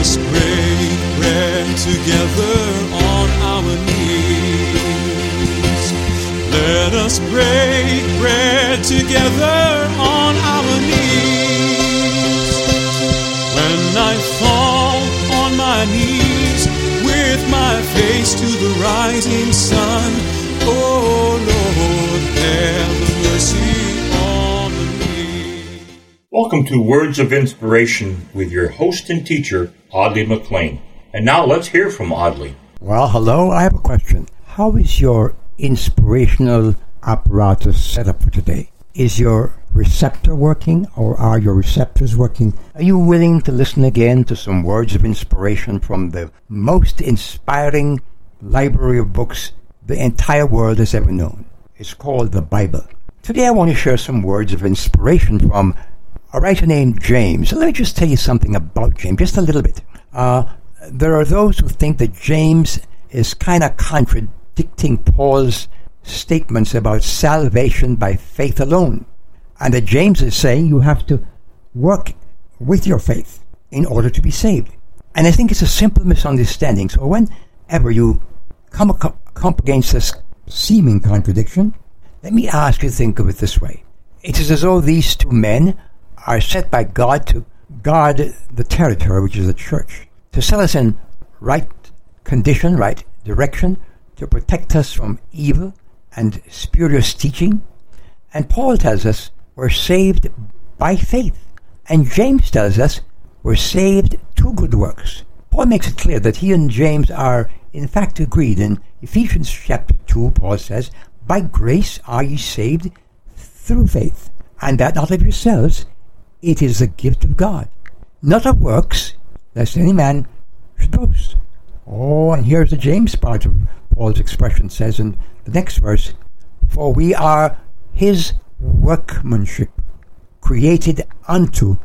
us break bread together on our knees. Let us break bread together on our knees. When I fall on my knees with my face to the rising sun, Welcome to Words of Inspiration with your host and teacher, Audley McLean. And now let's hear from Audley. Well, hello. I have a question. How is your inspirational apparatus set up for today? Is your receptor working or are your receptors working? Are you willing to listen again to some words of inspiration from the most inspiring library of books the entire world has ever known? It's called the Bible. Today I want to share some words of inspiration from a writer named James. Let me just tell you something about James, just a little bit. Uh, there are those who think that James is kind of contradicting Paul's statements about salvation by faith alone. And that James is saying you have to work with your faith in order to be saved. And I think it's a simple misunderstanding. So whenever you come, come against this seeming contradiction, let me ask you to think of it this way. It is as though these two men are set by God to guard the territory, which is the church, to set us in right condition, right direction, to protect us from evil and spurious teaching. And Paul tells us we're saved by faith. And James tells us we're saved to good works. Paul makes it clear that he and James are in fact agreed. In Ephesians chapter 2, Paul says, By grace are ye saved through faith, and that not of yourselves, it is the gift of God, not of works, lest any man should boast. Oh, and here's the James part of Paul's expression says in the next verse, For we are his workmanship, created unto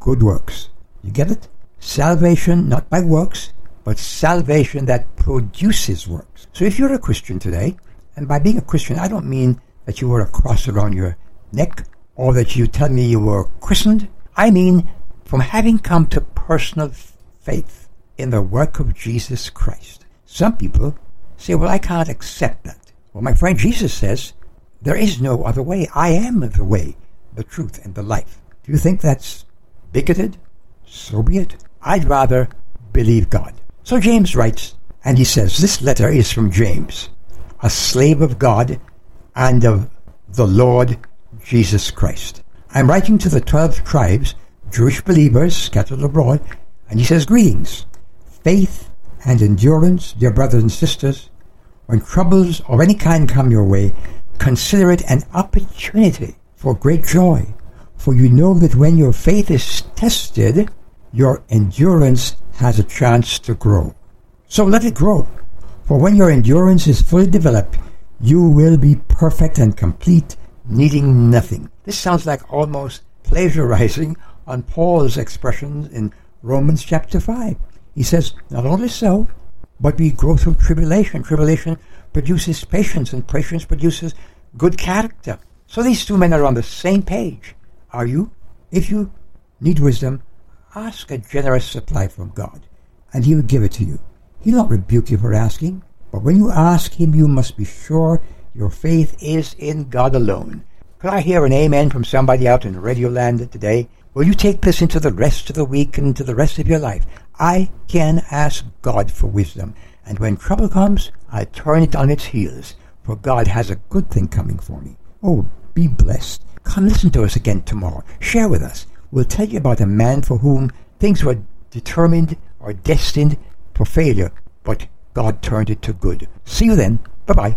good works. You get it? Salvation not by works, but salvation that produces works. So if you're a Christian today, and by being a Christian, I don't mean that you wear a cross around your neck or that you tell me you were christened. I mean from having come to personal faith in the work of Jesus Christ. Some people say, well, I can't accept that. Well, my friend Jesus says, there is no other way. I am the way, the truth, and the life. Do you think that's bigoted? So be it. I'd rather believe God. So James writes, and he says, This letter is from James, a slave of God and of the Lord Jesus Christ. I'm writing to the twelve tribes, Jewish believers scattered abroad, and he says, Greetings. Faith and endurance, dear brothers and sisters, when troubles of any kind come your way, consider it an opportunity for great joy. For you know that when your faith is tested, your endurance has a chance to grow. So let it grow. For when your endurance is fully developed, you will be perfect and complete, needing nothing. This sounds like almost plagiarizing on Paul's expressions in Romans chapter 5. He says, Not only so, but we grow through tribulation. Tribulation produces patience, and patience produces good character. So these two men are on the same page. Are you? If you need wisdom, ask a generous supply from God, and He will give it to you. He'll not rebuke you for asking, but when you ask Him, you must be sure your faith is in God alone. Could I hear an amen from somebody out in Radio Land today? Will you take this into the rest of the week and into the rest of your life? I can ask God for wisdom, and when trouble comes, I turn it on its heels, for God has a good thing coming for me. Oh, be blessed. Come listen to us again tomorrow. Share with us. We'll tell you about a man for whom things were determined or destined for failure, but God turned it to good. See you then. Bye bye.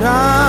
that I